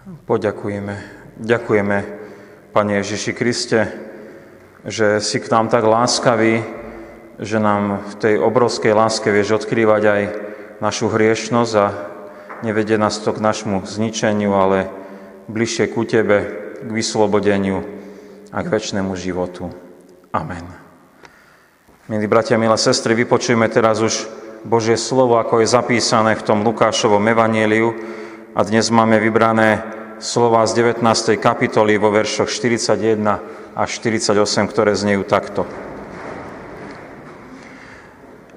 Poďakujeme. Ďakujeme, Pane Ježiši Kriste, že si k nám tak láskavý, že nám v tej obrovskej láske vieš odkrývať aj našu hriešnosť a nevedie nás to k našmu zničeniu, ale bližšie ku Tebe, k vyslobodeniu a k väčšnému životu. Amen. Milí bratia, milé sestry, vypočujeme teraz už Božie slovo, ako je zapísané v tom Lukášovom evaníliu a dnes máme vybrané slova z 19. kapitoly vo veršoch 41 až 48, ktoré znejú takto.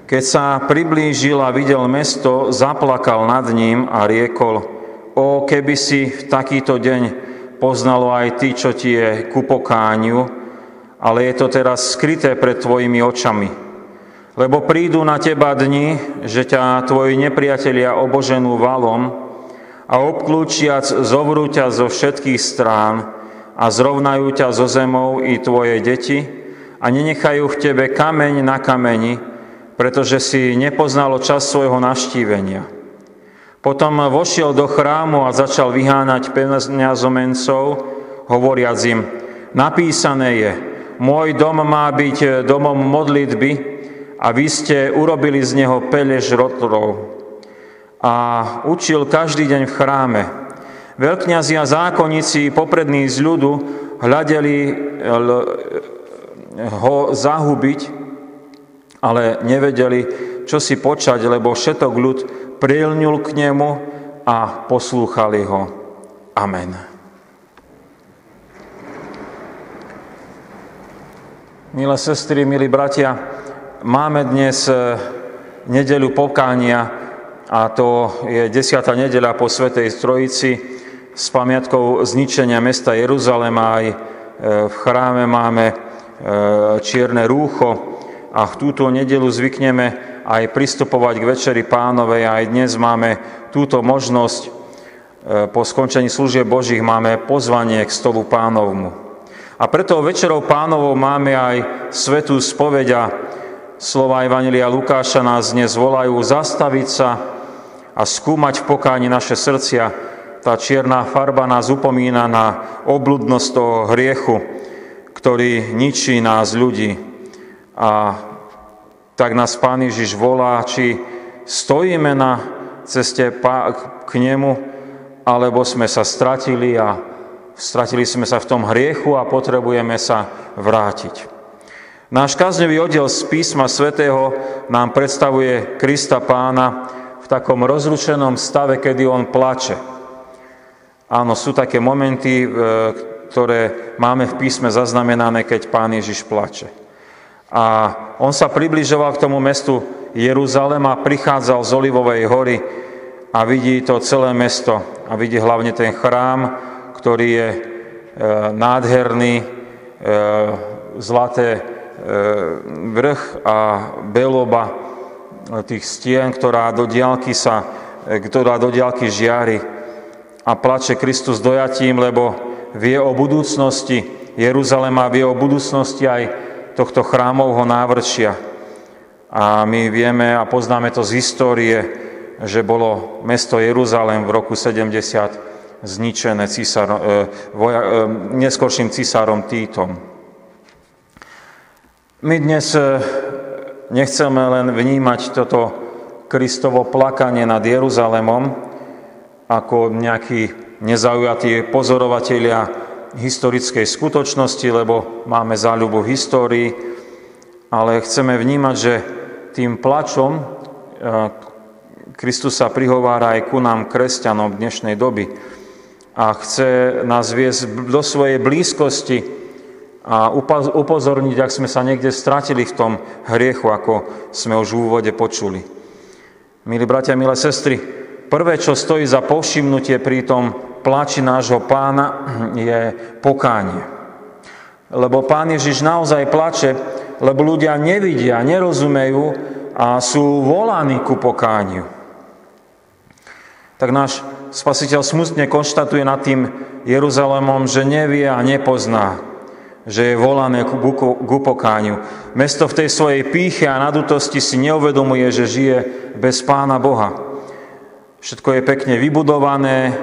Keď sa priblížil a videl mesto, zaplakal nad ním a riekol, o, keby si v takýto deň poznalo aj ty, čo ti je ku pokániu, ale je to teraz skryté pred tvojimi očami. Lebo prídu na teba dni, že ťa tvoji nepriatelia oboženú valom a obklúčiac zovrú ťa zo všetkých strán a zrovnajú ťa zo zemou i tvoje deti a nenechajú v tebe kameň na kameni, pretože si nepoznalo čas svojho naštívenia. Potom vošiel do chrámu a začal vyháňať peniazomencov, hovoriac im, napísané je, môj dom má byť domom modlitby a vy ste urobili z neho pelež rotrov. A učil každý deň v chráme. Veľkňazi a zákonníci poprední z ľudu hľadeli ho zahubiť, ale nevedeli, čo si počať, lebo všetok ľud prilnul k nemu a poslúchali ho. Amen. Milé sestry, milí bratia, máme dnes e, nedeľu pokánia a to je desiatá nedeľa po Svetej Trojici s pamiatkou zničenia mesta Jeruzalema. Aj e, v chráme máme e, čierne rúcho, a v túto nedelu zvykneme aj pristupovať k Večeri pánovej. Aj dnes máme túto možnosť, e, po skončení služieb Božích máme pozvanie k stolu pánovmu. A preto Večerou pánovou máme aj svetú spoveď a slova Evangelia Lukáša nás dnes volajú zastaviť sa a skúmať v pokáni naše srdcia. Tá čierna farba nás upomína na obludnosť toho hriechu, ktorý ničí nás ľudí. A tak nás Pán Ježiš volá, či stojíme na ceste k nemu, alebo sme sa stratili a stratili sme sa v tom hriechu a potrebujeme sa vrátiť. Náš kazňový oddiel z písma svätého nám predstavuje Krista pána takom rozrušenom stave, kedy on plače. Áno, sú také momenty, e, ktoré máme v písme zaznamenané, keď pán Ježiš plače. A on sa približoval k tomu mestu Jeruzalem a prichádzal z Olivovej hory a vidí to celé mesto a vidí hlavne ten chrám, ktorý je e, nádherný, e, zlaté vrch a beloba tých stien, ktorá do diálky sa, e, ktorá do diálky žiari a plače Kristus dojatím, lebo vie o budúcnosti Jeruzalema, vie o budúcnosti aj tohto chrámovho návrčia. A my vieme a poznáme to z histórie, že bolo mesto Jeruzalém v roku 70 zničené císar, e, voja, e, neskôrším císarom Týtom. My dnes nechceme len vnímať toto Kristovo plakanie nad Jeruzalémom ako nejakí nezaujatí pozorovatelia historickej skutočnosti, lebo máme záľubu v histórii, ale chceme vnímať, že tým plačom e, Kristus sa prihovára aj ku nám, kresťanom dnešnej doby a chce nás viesť do svojej blízkosti a upozorniť, ak sme sa niekde stratili v tom hriechu, ako sme už v úvode počuli. Milí bratia, milé sestry, prvé, čo stojí za povšimnutie pri tom pláči nášho pána je pokánie. Lebo pán Ježiš naozaj plače, lebo ľudia nevidia, nerozumejú a sú volaní ku pokániu. Tak náš spasiteľ smutne konštatuje nad tým Jeruzalémom, že nevie a nepozná, že je volané ku, ku, ku pokániu. Mesto v tej svojej píche a nadutosti si neuvedomuje, že žije bez Pána Boha. Všetko je pekne vybudované,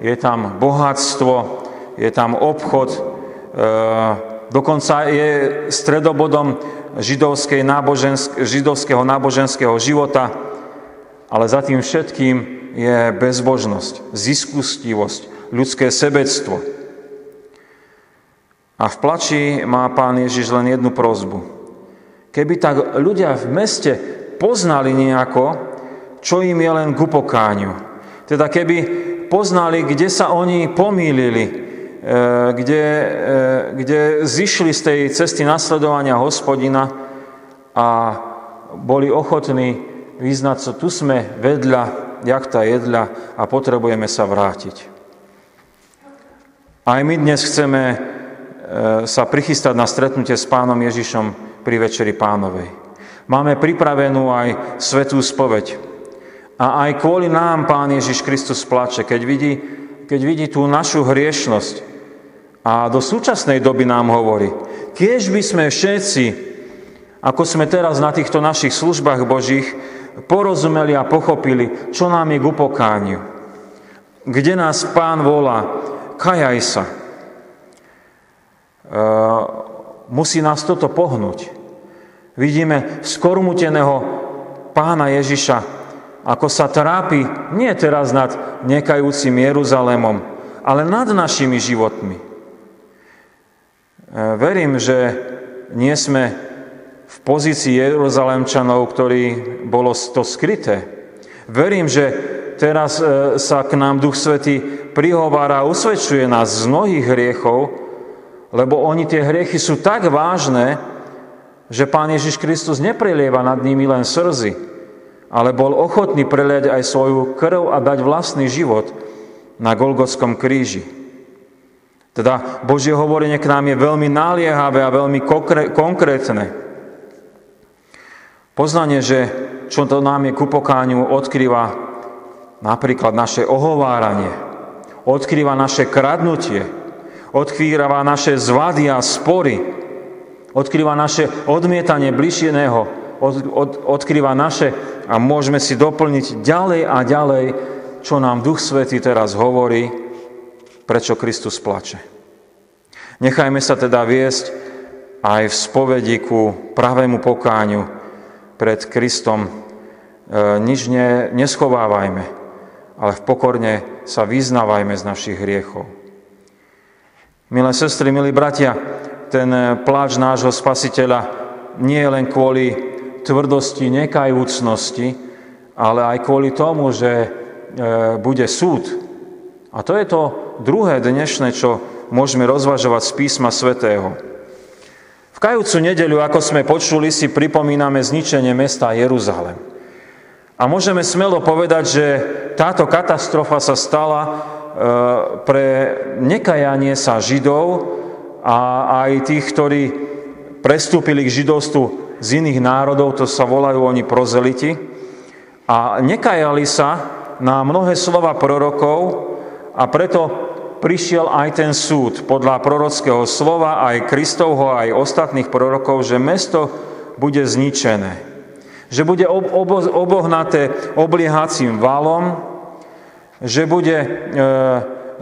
je tam bohatstvo, je tam obchod, e, dokonca je stredobodom židovského náboženského života, ale za tým všetkým je bezbožnosť, ziskustivosť, ľudské sebectvo. A v plači má pán Ježiš len jednu prozbu. Keby tak ľudia v meste poznali nejako, čo im je len k upokáňu. Teda keby poznali, kde sa oni pomýlili, e, kde, e, kde zišli z tej cesty nasledovania hospodina a boli ochotní vyznať, co tu sme vedľa, jak tá jedľa a potrebujeme sa vrátiť. Aj my dnes chceme sa prichystať na stretnutie s pánom Ježišom pri Večeri pánovej. Máme pripravenú aj svetú spoveď. A aj kvôli nám Pán Ježiš Kristus plače, keď vidí, keď vidí tú našu hriešnosť. A do súčasnej doby nám hovorí, kiež by sme všetci, ako sme teraz na týchto našich službách Božích, porozumeli a pochopili, čo nám je k upokániu. Kde nás Pán volá, kajaj sa. E, musí nás toto pohnúť. Vidíme skormuteného pána Ježiša, ako sa trápi nie teraz nad nekajúcim Jeruzalémom, ale nad našimi životmi. E, verím, že nie sme v pozícii Jeruzalemčanov, ktorí bolo to skryté. Verím, že teraz e, sa k nám Duch Svetý prihovára a usvedčuje nás z mnohých hriechov, lebo oni tie hriechy sú tak vážne, že Pán Ježiš Kristus neprelieva nad nimi len slzy, ale bol ochotný preliať aj svoju krv a dať vlastný život na Golgotskom kríži. Teda Božie hovorenie k nám je veľmi naliehavé a veľmi konkrétne. Poznanie, že čo to nám je ku pokáňu, odkrýva napríklad naše ohováranie, odkrýva naše kradnutie, odkrýva naše zvady a spory, odkrýva naše odmietanie bližšieného, od, od, odkrýva naše a môžeme si doplniť ďalej a ďalej, čo nám Duch Svetý teraz hovorí, prečo Kristus plače. Nechajme sa teda viesť aj v spovedi ku pravému pokáňu pred Kristom. E, nič ne, neschovávajme, ale v pokorne sa vyznávajme z našich hriechov. Milé sestry, milí bratia, ten pláč nášho spasiteľa nie je len kvôli tvrdosti, nekajúcnosti, ale aj kvôli tomu, že eh, bude súd. A to je to druhé dnešné, čo môžeme rozvažovať z písma svätého. V kajúcu nedeľu, ako sme počuli, si pripomíname zničenie mesta Jeruzalem. A môžeme smelo povedať, že táto katastrofa sa stala pre nekajanie sa Židov, a aj tých, ktorí prestúpili k židovstvu z iných národov, to sa volajú oni prozeliti, a nekajali sa na mnohé slova prorokov a preto prišiel aj ten súd podľa prorockého slova, aj Kristovho, aj ostatných prorokov, že mesto bude zničené. Že bude obohnaté obliehacím valom, že bude e,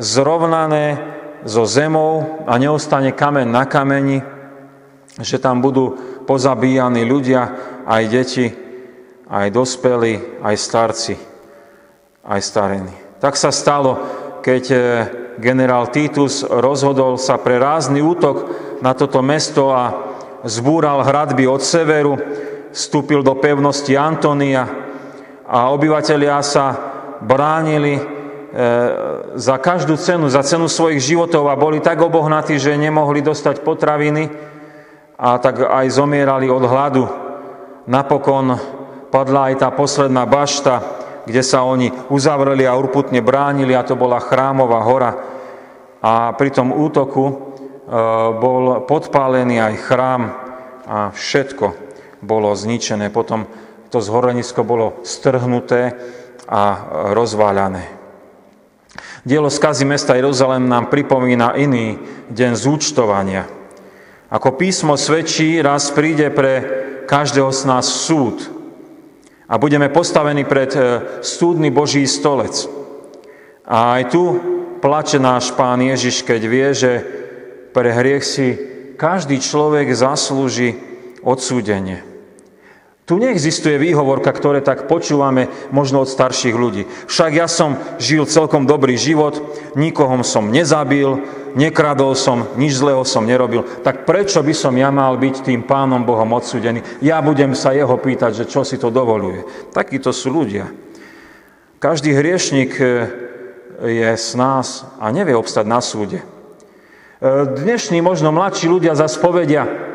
zrovnané so zemou a neostane kamen na kameni, že tam budú pozabíjani ľudia, aj deti, aj dospelí, aj starci, aj starení. Tak sa stalo, keď e, generál Titus rozhodol sa pre rázny útok na toto mesto a zbúral hradby od severu, vstúpil do pevnosti Antonia a obyvatelia sa bránili E, za každú cenu, za cenu svojich životov a boli tak obohnatí, že nemohli dostať potraviny a tak aj zomierali od hladu. Napokon padla aj tá posledná bašta, kde sa oni uzavreli a urputne bránili a to bola chrámová hora. A pri tom útoku e, bol podpálený aj chrám a všetko bolo zničené. Potom to zhorenisko bolo strhnuté a rozváľané. Dielo skazy mesta Jeruzalém nám pripomína iný deň zúčtovania. Ako písmo svedčí, raz príde pre každého z nás súd a budeme postavení pred e, súdny Boží stolec. A aj tu plače náš Pán Ježiš, keď vie, že pre hriech si každý človek zaslúži odsúdenie. Tu neexistuje výhovorka, ktoré tak počúvame možno od starších ľudí. Však ja som žil celkom dobrý život, nikoho som nezabil, nekradol som, nič zlého som nerobil. Tak prečo by som ja mal byť tým pánom Bohom odsudený? Ja budem sa jeho pýtať, že čo si to dovoluje. Takíto sú ľudia. Každý hriešnik e, je s nás a nevie obstať na súde. E, dnešní možno mladší ľudia zase povedia,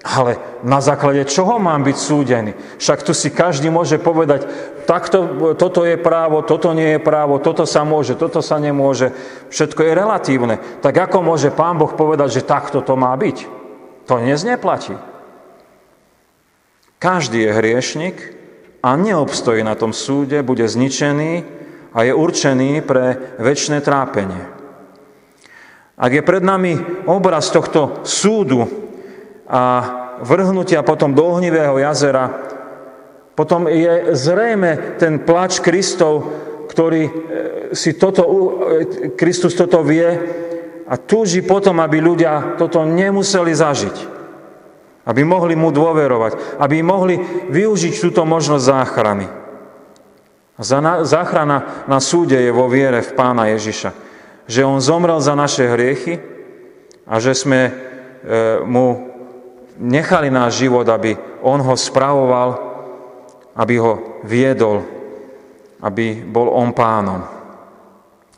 ale na základe čoho mám byť súdený? Však tu si každý môže povedať, takto, toto je právo, toto nie je právo, toto sa môže, toto sa nemôže. Všetko je relatívne. Tak ako môže Pán Boh povedať, že takto to má byť? To dnes neplatí. Každý je hriešnik a neobstojí na tom súde, bude zničený a je určený pre väčšie trápenie. Ak je pred nami obraz tohto súdu, a vrhnutia potom do ohnivého jazera, potom je zrejme ten plač Kristov, ktorý e, si toto, e, Kristus toto vie a túži potom, aby ľudia toto nemuseli zažiť. Aby mohli mu dôverovať, aby mohli využiť túto možnosť záchrany. Záchrana na súde je vo viere v Pána Ježiša. Že On zomrel za naše hriechy a že sme e, mu nechali náš život, aby On ho spravoval, aby ho viedol, aby bol On pánom.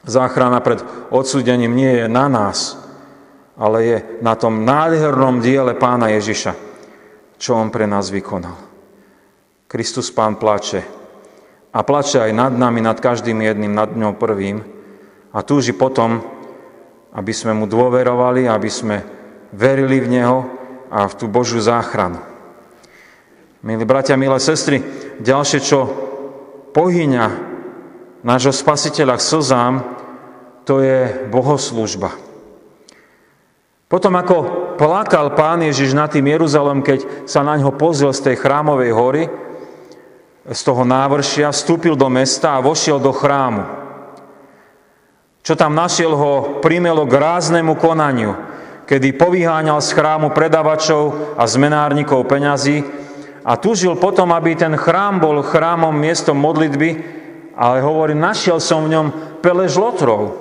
Záchrana pred odsúdením nie je na nás, ale je na tom nádhernom diele pána Ježiša, čo On pre nás vykonal. Kristus Pán plače a plače aj nad nami, nad každým jedným, nad ňou prvým a túži potom, aby sme mu dôverovali, aby sme verili v Neho, a v tú Božiu záchranu. Milí bratia, milé sestry, ďalšie, čo pohyňa nášho spasiteľa k slzám, to je bohoslužba. Potom ako plakal pán Ježiš nad tým Jeruzalem, keď sa na ňo pozrel z tej chrámovej hory, z toho návršia, vstúpil do mesta a vošiel do chrámu. Čo tam našiel ho, primelo k ráznemu konaniu kedy povyháňal z chrámu predavačov a zmenárnikov peňazí a tužil potom, aby ten chrám bol chrámom miestom modlitby, ale hovorí, našiel som v ňom pelež lotrov.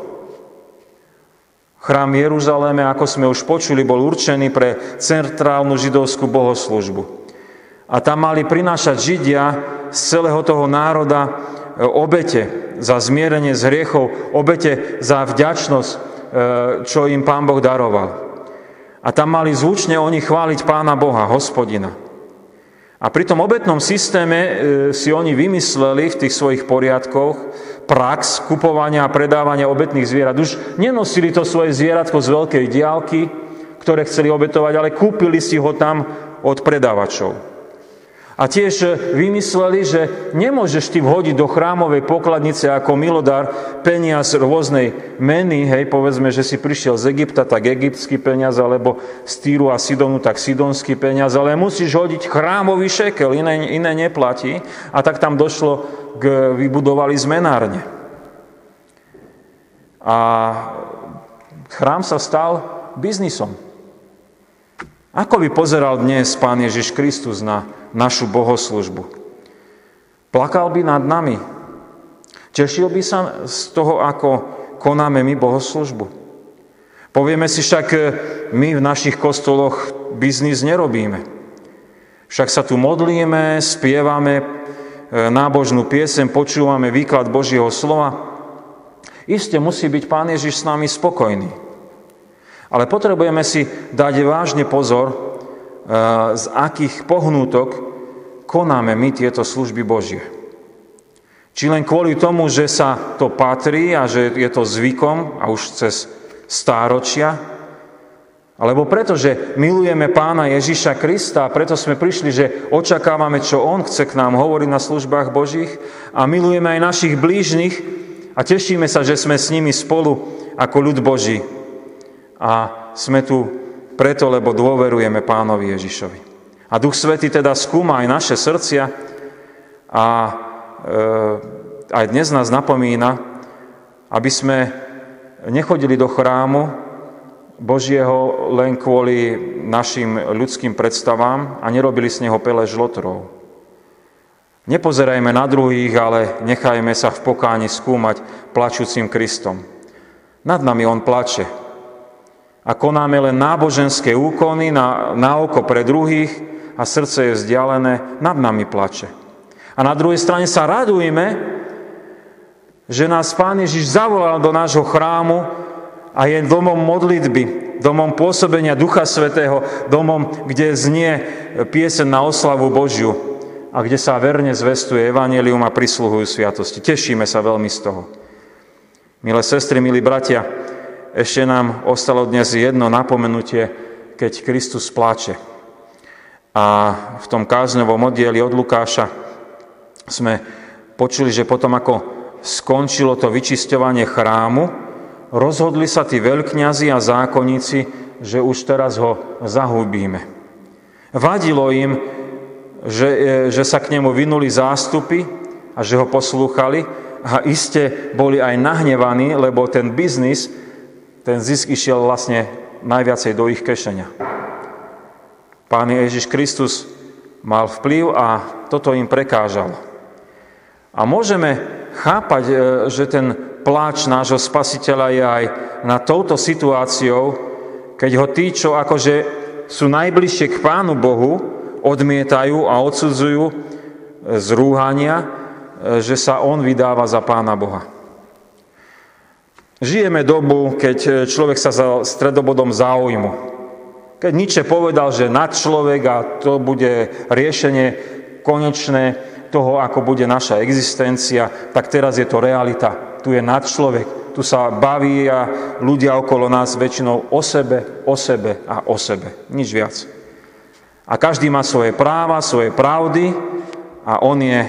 Chrám Jeruzaléme, ako sme už počuli, bol určený pre centrálnu židovskú bohoslužbu. A tam mali prinášať Židia z celého toho národa e, obete za zmierenie z hriechov, obete za vďačnosť, e, čo im Pán Boh daroval. A tam mali zvučne oni chváliť Pána Boha, hospodina. A pri tom obetnom systéme e, si oni vymysleli v tých svojich poriadkoch prax kupovania a predávania obetných zvierat. Už nenosili to svoje zvieratko z veľkej diálky, ktoré chceli obetovať, ale kúpili si ho tam od predávačov. A tiež e, vymysleli, že nemôžeš ty vhodiť do chrámovej pokladnice ako milodár peniaz rôznej meny, hej, povedzme, že si prišiel z Egypta, tak egyptský peniaz, alebo z Týru a Sidonu, tak sidonský peniaz, ale musíš hodiť chrámový šekel, iné, iné neplatí. A tak tam došlo k, vybudovali zmenárne. A chrám sa stal biznisom. Ako by pozeral dnes Pán Ježiš Kristus na našu bohoslužbu. Plakal by nad nami. Tešil by sa z toho, ako konáme my bohoslužbu. Povieme si však, e, my v našich kostoloch biznis nerobíme. Však sa tu modlíme, spievame e, nábožnú piesem, počúvame výklad Božieho slova. Isté musí byť Pán Ježiš s nami spokojný. Ale potrebujeme si dať vážne pozor, z akých pohnútok konáme my tieto služby Božie. Či len kvôli tomu, že sa to patrí a že je to zvykom a už cez stáročia, alebo preto, že milujeme pána Ježiša Krista a preto sme prišli, že očakávame, čo on chce k nám hovoriť na službách Božích a milujeme aj našich blížnych a tešíme sa, že sme s nimi spolu ako ľud Boží. A sme tu preto, lebo dôverujeme pánovi Ježišovi. A Duch Svety teda skúma aj naše srdcia a e, aj dnes nás napomína, aby sme nechodili do chrámu Božieho len kvôli našim ľudským predstavám a nerobili z neho pele žlotrov. Nepozerajme na druhých, ale nechajme sa v pokáni skúmať plačúcim Kristom. Nad nami On plače. A konáme len náboženské úkony na, na oko pre druhých a srdce je vzdialené, nad nami plače. A na druhej strane sa radujeme, že nás Pán Ježiš zavolal do nášho chrámu a je domom modlitby, domom pôsobenia Ducha Svetého, domom, kde znie piesen na oslavu Božiu a kde sa verne zvestuje Evangelium a prisluhujú sviatosti. Tešíme sa veľmi z toho. Milé sestry, milí bratia, ešte nám ostalo dnes jedno napomenutie, keď Kristus pláče. A v tom kázňovom oddieli od Lukáša sme počuli, že potom ako skončilo to vyčisťovanie chrámu, rozhodli sa tí veľkňazi a zákonníci, že už teraz ho zahubíme. Vadilo im, že, e, že sa k nemu vynuli zástupy a že ho poslúchali a iste boli aj nahnevaní, lebo ten biznis, ten zisk išiel vlastne najviacej do ich kešenia. Pán Ježiš Kristus mal vplyv a toto im prekážalo. A môžeme chápať, e, že ten pláč nášho spasiteľa je aj na touto situáciou, keď ho tí, čo akože sú najbližšie k Pánu Bohu, odmietajú a odsudzujú z rúhania, e, že sa on vydáva za Pána Boha. Žijeme dobu, keď človek sa za stredobodom záujmu. Keď Nietzsche povedal, že nad človek a to bude riešenie konečné toho, ako bude naša existencia, tak teraz je to realita. Tu je nad človek, tu sa baví a ľudia okolo nás väčšinou o sebe, o sebe a o sebe. Nič viac. A každý má svoje práva, svoje pravdy a on je,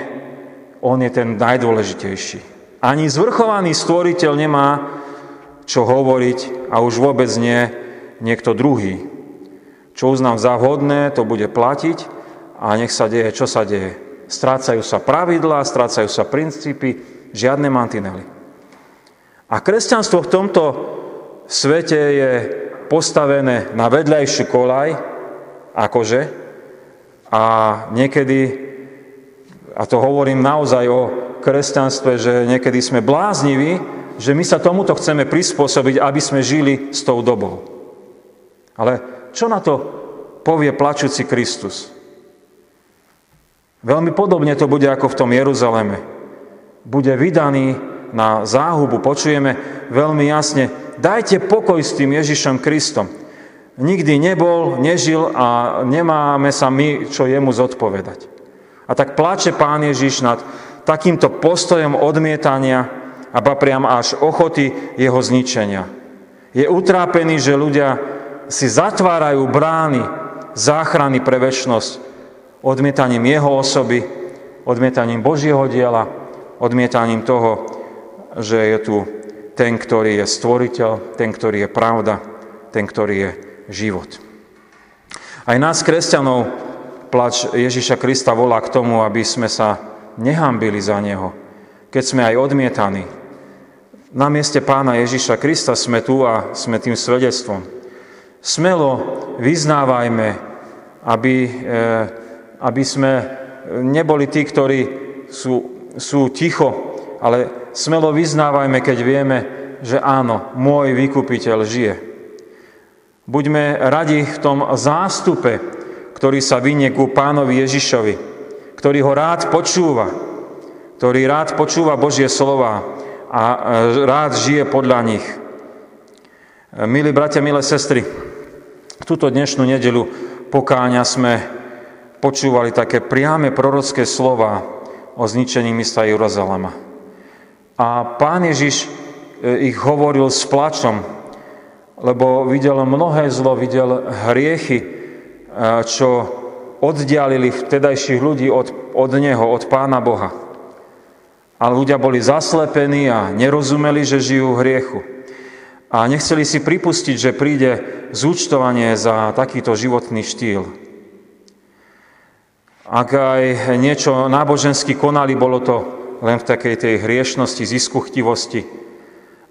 on je ten najdôležitejší. Ani zvrchovaný stvoriteľ nemá čo hovoriť a už vôbec nie niekto druhý. Čo uznám za vhodné, to bude platiť a nech sa deje, čo sa deje. Strácajú sa pravidlá, strácajú sa princípy, žiadne mantinely. A kresťanstvo v tomto svete je postavené na vedľajšiu kolaj, akože, a niekedy, a to hovorím naozaj o kresťanstve, že niekedy sme blázniví, že my sa tomuto chceme prispôsobiť, aby sme žili s tou dobou. Ale čo na to povie plačúci Kristus? Veľmi podobne to bude ako v tom Jeruzaleme. Bude vydaný na záhubu. Počujeme veľmi jasne, dajte pokoj s tým Ježišom Kristom. Nikdy nebol, nežil a nemáme sa my, čo jemu zodpovedať. A tak plače Pán Ježiš nad takýmto postojom odmietania a priam až ochoty jeho zničenia. Je utrápený, že ľudia si zatvárajú brány záchrany pre väčšnosť odmietaním jeho osoby, odmietaním Božieho diela, odmietaním toho, že je tu ten, ktorý je stvoriteľ, ten, ktorý je pravda, ten, ktorý je život. Aj nás, kresťanov, plač Ježiša Krista volá k tomu, aby sme sa nehambili za Neho, keď sme aj odmietaní. Na mieste pána Ježiša Krista sme tu a sme tým svedectvom. Smelo vyznávajme, aby, eh, aby sme neboli tí, ktorí sú, sú ticho, ale smelo vyznávajme, keď vieme, že áno, môj vykupiteľ žije. Buďme radi v tom zástupe, ktorý sa vynie ku pánovi Ježišovi, ktorý ho rád počúva, ktorý rád počúva Božie slova a eh, rád žije podľa nich. Milí bratia, milé sestry, Túto dnešnú nedelu pokáňa sme počúvali také priame prorocké slova o zničení mesta Jeruzalema. A pán Ježiš e, ich hovoril s plačom, lebo videl mnohé zlo, videl hriechy, e, čo oddialili vtedajších ľudí od, od Neho, od Pána Boha. A ľudia boli zaslepení a nerozumeli, že žijú v hriechu a nechceli si pripustiť, že príde zúčtovanie za takýto životný štýl. Ak aj niečo nábožensky konali, bolo to len v takej tej hriešnosti, ziskuchtivosti.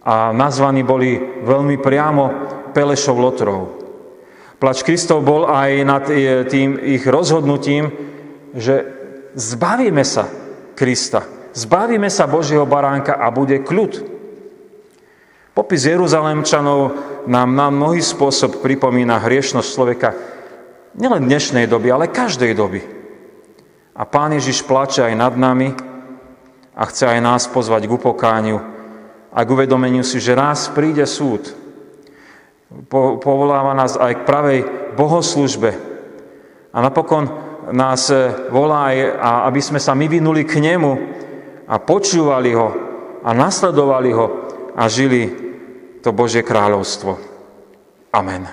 a nazvaní boli veľmi priamo Pelešov Lotrov. Plač Kristov bol aj nad tým ich rozhodnutím, že zbavíme sa Krista, zbavíme sa Božieho baránka a bude kľud. Popis Jeruzalemčanov nám na mnohý spôsob pripomína hriešnosť človeka nielen dnešnej doby, ale každej doby. A Pán Ježiš plače aj nad nami a chce aj nás pozvať k upokániu a k uvedomeniu si, že raz príde súd. Po, povoláva nás aj k pravej bohoslužbe. A napokon nás volá aj, aby sme sa my vynuli k nemu a počúvali ho a nasledovali ho a žili to Božie kráľovstvo. Amen.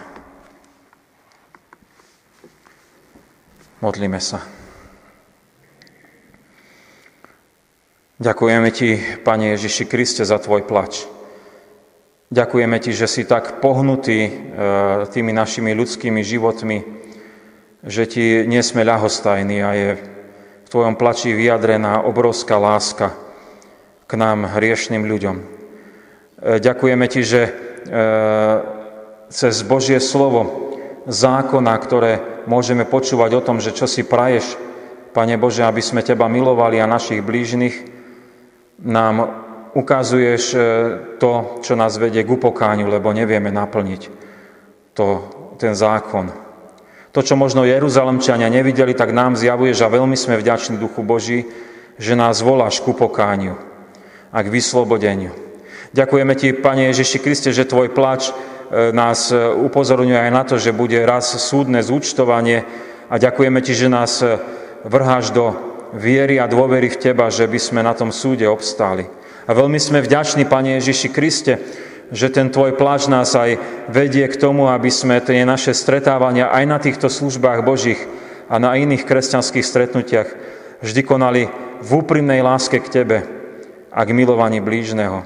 Modlíme sa. Ďakujeme Ti, Pane Ježiši Kriste, za Tvoj plač. Ďakujeme Ti, že si tak pohnutý e, tými našimi ľudskými životmi, že Ti nie sme ľahostajní a je v Tvojom plači vyjadrená obrovská láska k nám, hriešným ľuďom. E, ďakujeme Ti, že e, cez Božie slovo zákona, ktoré môžeme počúvať o tom, že čo si praješ, Pane Bože, aby sme Teba milovali a našich blížnych, nám ukazuješ e, to, čo nás vedie k upokániu, lebo nevieme naplniť to, ten zákon. To, čo možno Jeruzalemčania nevideli, tak nám zjavuješ a veľmi sme vďační Duchu Boží, že nás voláš k upokániu a k vyslobodeniu. Ďakujeme Ti, Pane Ježiši Kriste, že Tvoj plač e, nás e, upozorňuje aj na to, že bude raz súdne zúčtovanie a ďakujeme Ti, že nás vrháš do viery a dôvery v Teba, že by sme na tom súde obstáli. A veľmi sme vďační, Pane Ježiši Kriste, že ten Tvoj pláč nás aj vedie k tomu, aby sme tie naše stretávania aj na týchto službách Božích a na iných kresťanských stretnutiach vždy konali v úprimnej láske k Tebe a k milovaní blížneho.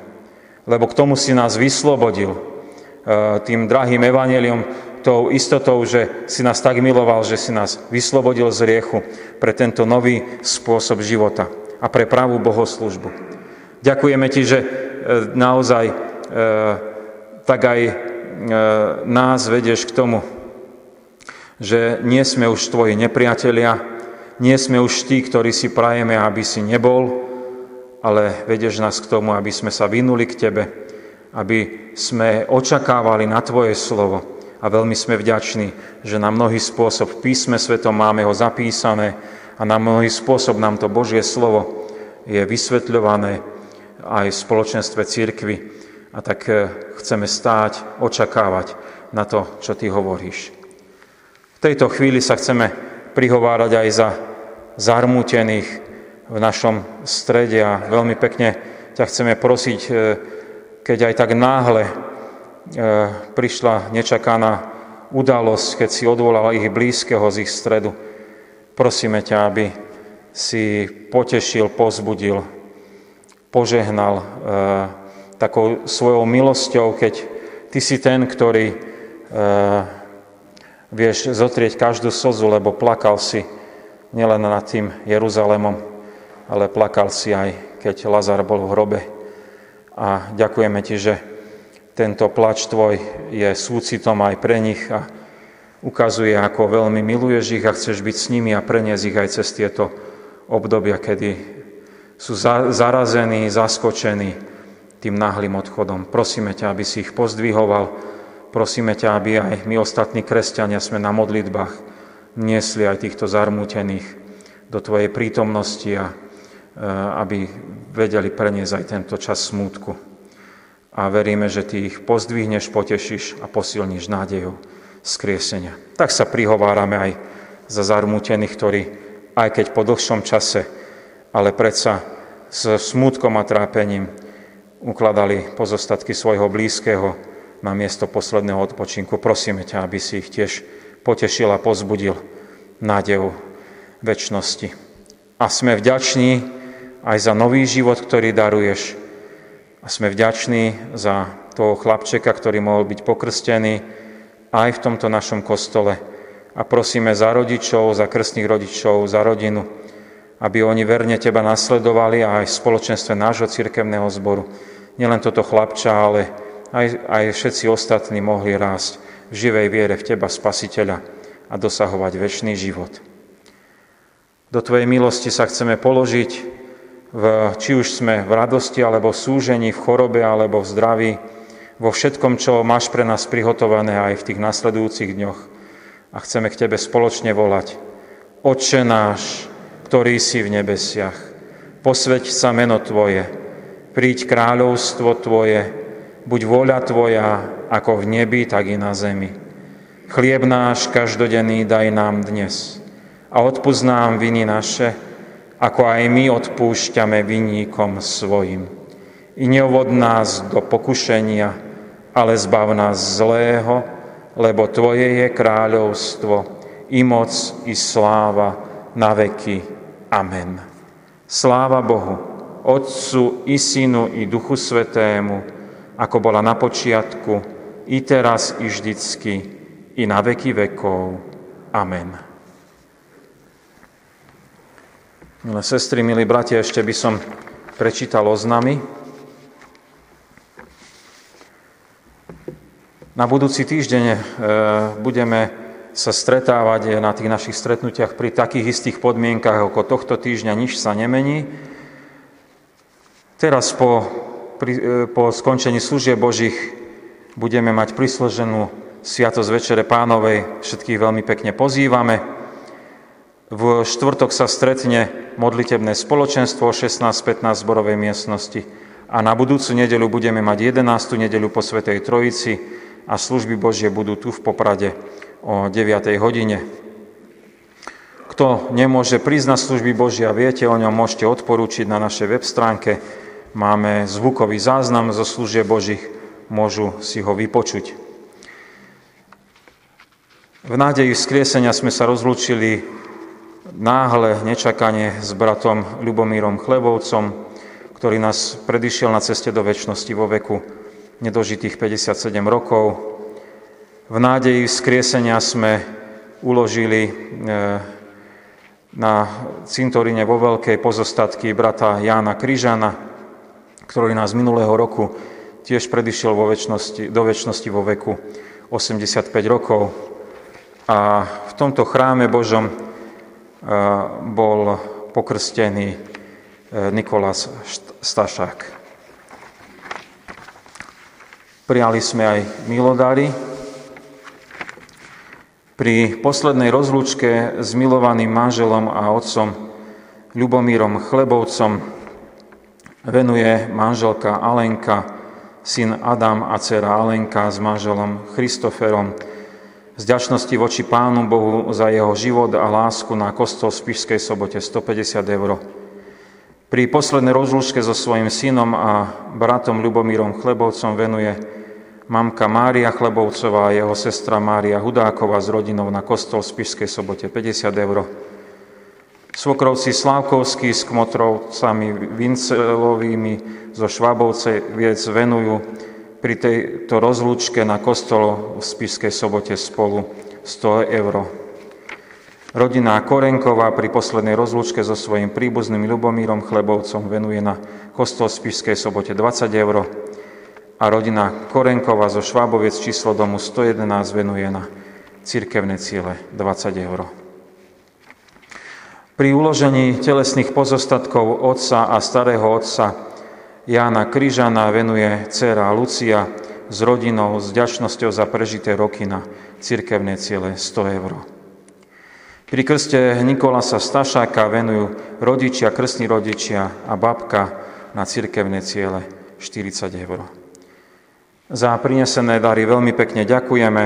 Lebo k tomu si nás vyslobodil eh, tým drahým evaneliom, tou istotou, že si nás tak miloval, že si nás vyslobodil z riechu pre tento nový spôsob života a pre pravú bohoslužbu. Ďakujeme Ti, že e, naozaj e, tak aj e, nás vedieš k tomu, že nie sme už Tvoji nepriatelia, nie sme už tí, ktorí si prajeme, aby si nebol, ale vedieš nás k tomu, aby sme sa vynuli k Tebe, aby sme očakávali na Tvoje slovo, a veľmi sme vďační, že na mnohý spôsob v písme svetom máme ho zapísané a na mnohý spôsob nám to Božie slovo je vysvetľované aj v spoločenstve církvy. A tak eh, chceme stáť, očakávať na to, čo ty hovoríš. V tejto chvíli sa chceme prihovárať aj za zarmútených v našom strede a veľmi pekne ťa chceme prosiť, eh, keď aj tak náhle E, prišla nečakaná udalosť, keď si odvolala ich blízkeho z ich stredu. Prosíme ťa, aby si potešil, pozbudil, požehnal e, takou svojou milosťou, keď ty si ten, ktorý e, vieš zotrieť každú slzu, lebo plakal si nielen nad tým Jeruzalémom, ale plakal si aj, keď Lazar bol v hrobe. A ďakujeme ti, že tento plač tvoj je súcitom aj pre nich a ukazuje, ako veľmi miluješ ich a chceš byť s nimi a preniesť ich aj cez tieto obdobia, kedy sú zarazení, zaskočení tým náhlým odchodom. Prosíme ťa, aby si ich pozdvihoval, prosíme ťa, aby aj my ostatní kresťania sme na modlitbách niesli aj týchto zarmútených do Tvojej prítomnosti a e, aby vedeli preniesť aj tento čas smútku a veríme, že Ty ich pozdvihneš, potešíš a posilníš nádejou skriesenia. Tak sa prihovárame aj za zarmútených, ktorí, aj keď po dlhšom čase, ale predsa s smútkom a trápením ukladali pozostatky svojho blízkeho na miesto posledného odpočinku. Prosíme ťa, aby si ich tiež potešil a pozbudil nádejou väčšnosti. A sme vďační aj za nový život, ktorý daruješ, a sme vďační za toho chlapčeka, ktorý mohol byť pokrstený aj v tomto našom kostole. A prosíme za rodičov, za krstných rodičov, za rodinu, aby oni verne Teba nasledovali aj v spoločenstve nášho cirkevného zboru nielen toto chlapča, ale aj, aj všetci ostatní mohli rásť v živej viere v Teba, Spasiteľa a dosahovať väčší život. Do Tvojej milosti sa chceme položiť, v, či už sme v radosti, alebo v súžení, v chorobe, alebo v zdraví, vo všetkom, čo máš pre nás prihotované aj v tých nasledujúcich dňoch. A chceme k Tebe spoločne volať. Otče náš, ktorý si v nebesiach, posveď sa meno Tvoje, príď kráľovstvo Tvoje, buď vôľa Tvoja, ako v nebi, tak i na zemi. Chlieb náš každodenný daj nám dnes a odpúsť nám viny naše, ako aj my odpúšťame vinníkom svojim. I neuvod nás do pokušenia, ale zbav nás zlého, lebo Tvoje je kráľovstvo, i moc, i sláva na veky. Amen. Sláva Bohu, Otcu i Synu i Duchu Svetému, ako bola na počiatku, i teraz, i vždycky, i na veky vekov. Amen. Milé sestry, milí bratia, ešte by som prečítal oznamy. Na budúci týždeň e, budeme sa stretávať na tých našich stretnutiach pri takých istých podmienkach ako tohto týždňa, nič sa nemení. Teraz po pri, e, po skončení služieb Božích budeme mať prisloženú Sviatosť Večere Pánovej. Všetkých veľmi pekne pozývame. V štvrtok sa stretne modlitebné spoločenstvo o 16.15 zborovej miestnosti a na budúcu nedeľu budeme mať 11. nedeľu po Svetej Trojici a služby Božie budú tu v Poprade o 9. hodine. Kto nemôže na služby Božia, viete, o ňom môžete odporúčiť na našej web stránke Máme zvukový záznam zo služieb Božích, môžu si ho vypočuť. V nádeji vzkriesenia sme sa rozlúčili náhle, nečakane s bratom Ľubomírom Chlebovcom, ktorý nás predišiel na ceste do väčšnosti vo veku nedožitých 57 rokov. V nádeji vzkriesenia sme uložili e, na cintoríne vo Veľkej pozostatky brata Jána Kryžana, ktorý nás minulého roku tiež predišiel vo väčšnosti, do väčšnosti vo veku 85 rokov. A v tomto chráme Božom bol pokrstený e, Nikolás Stašák. Prijali sme aj milodári. Pri poslednej rozlúčke s milovaným manželom a otcom Ľubomírom Chlebovcom venuje manželka Alenka, syn Adam a dcera Alenka s manželom Christoferom. Z voči Pánu Bohu za jeho život a lásku na kostol v Spišskej sobote 150 eur. Pri poslednej rozlúčke so svojím synom a bratom Ľubomírom Chlebovcom venuje mamka Mária Chlebovcová a jeho sestra Mária Hudáková s rodinou na kostol v Spišskej sobote 50 eur. Svokrovci Slávkovskí s kmotrovcami Vincelovými zo Švábovce viec venujú pri tejto rozlúčke na kostolo v Spišskej sobote spolu 100 eur. Rodina Korenková pri poslednej rozlúčke so svojím príbuzným Ľubomírom Chlebovcom venuje na kostol v Spišskej sobote 20 eur a rodina Korenková zo Šváboviec číslo domu 111 venuje na cirkevné ciele 20 eur. Pri uložení telesných pozostatkov otca a starého otca Jána Kryžana venuje dcera Lucia s rodinou s ďačnosťou za prežité roky na cirkevné ciele 100 eur. Pri krste Nikolasa Stašáka venujú rodičia, krstní rodičia a babka na cirkevné ciele 40 eur. Za prinesené dary veľmi pekne ďakujeme.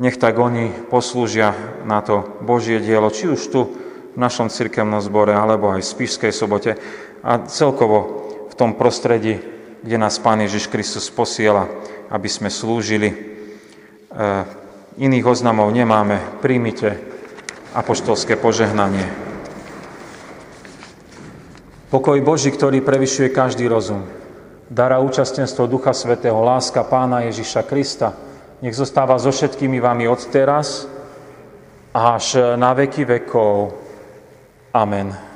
Nech tak oni poslúžia na to Božie dielo, či už tu v našom cirkevnom zbore alebo aj v Spišskej sobote a celkovo v tom prostredí, kde nás Pán Ježiš Kristus posiela, aby sme slúžili. E, iných oznamov nemáme. Príjmite apoštolské požehnanie. Pokoj Boží, ktorý prevyšuje každý rozum, dara účastenstvo Ducha Svetého, láska Pána Ježiša Krista, nech zostáva so všetkými vami od teraz až na veky vekov. Amen.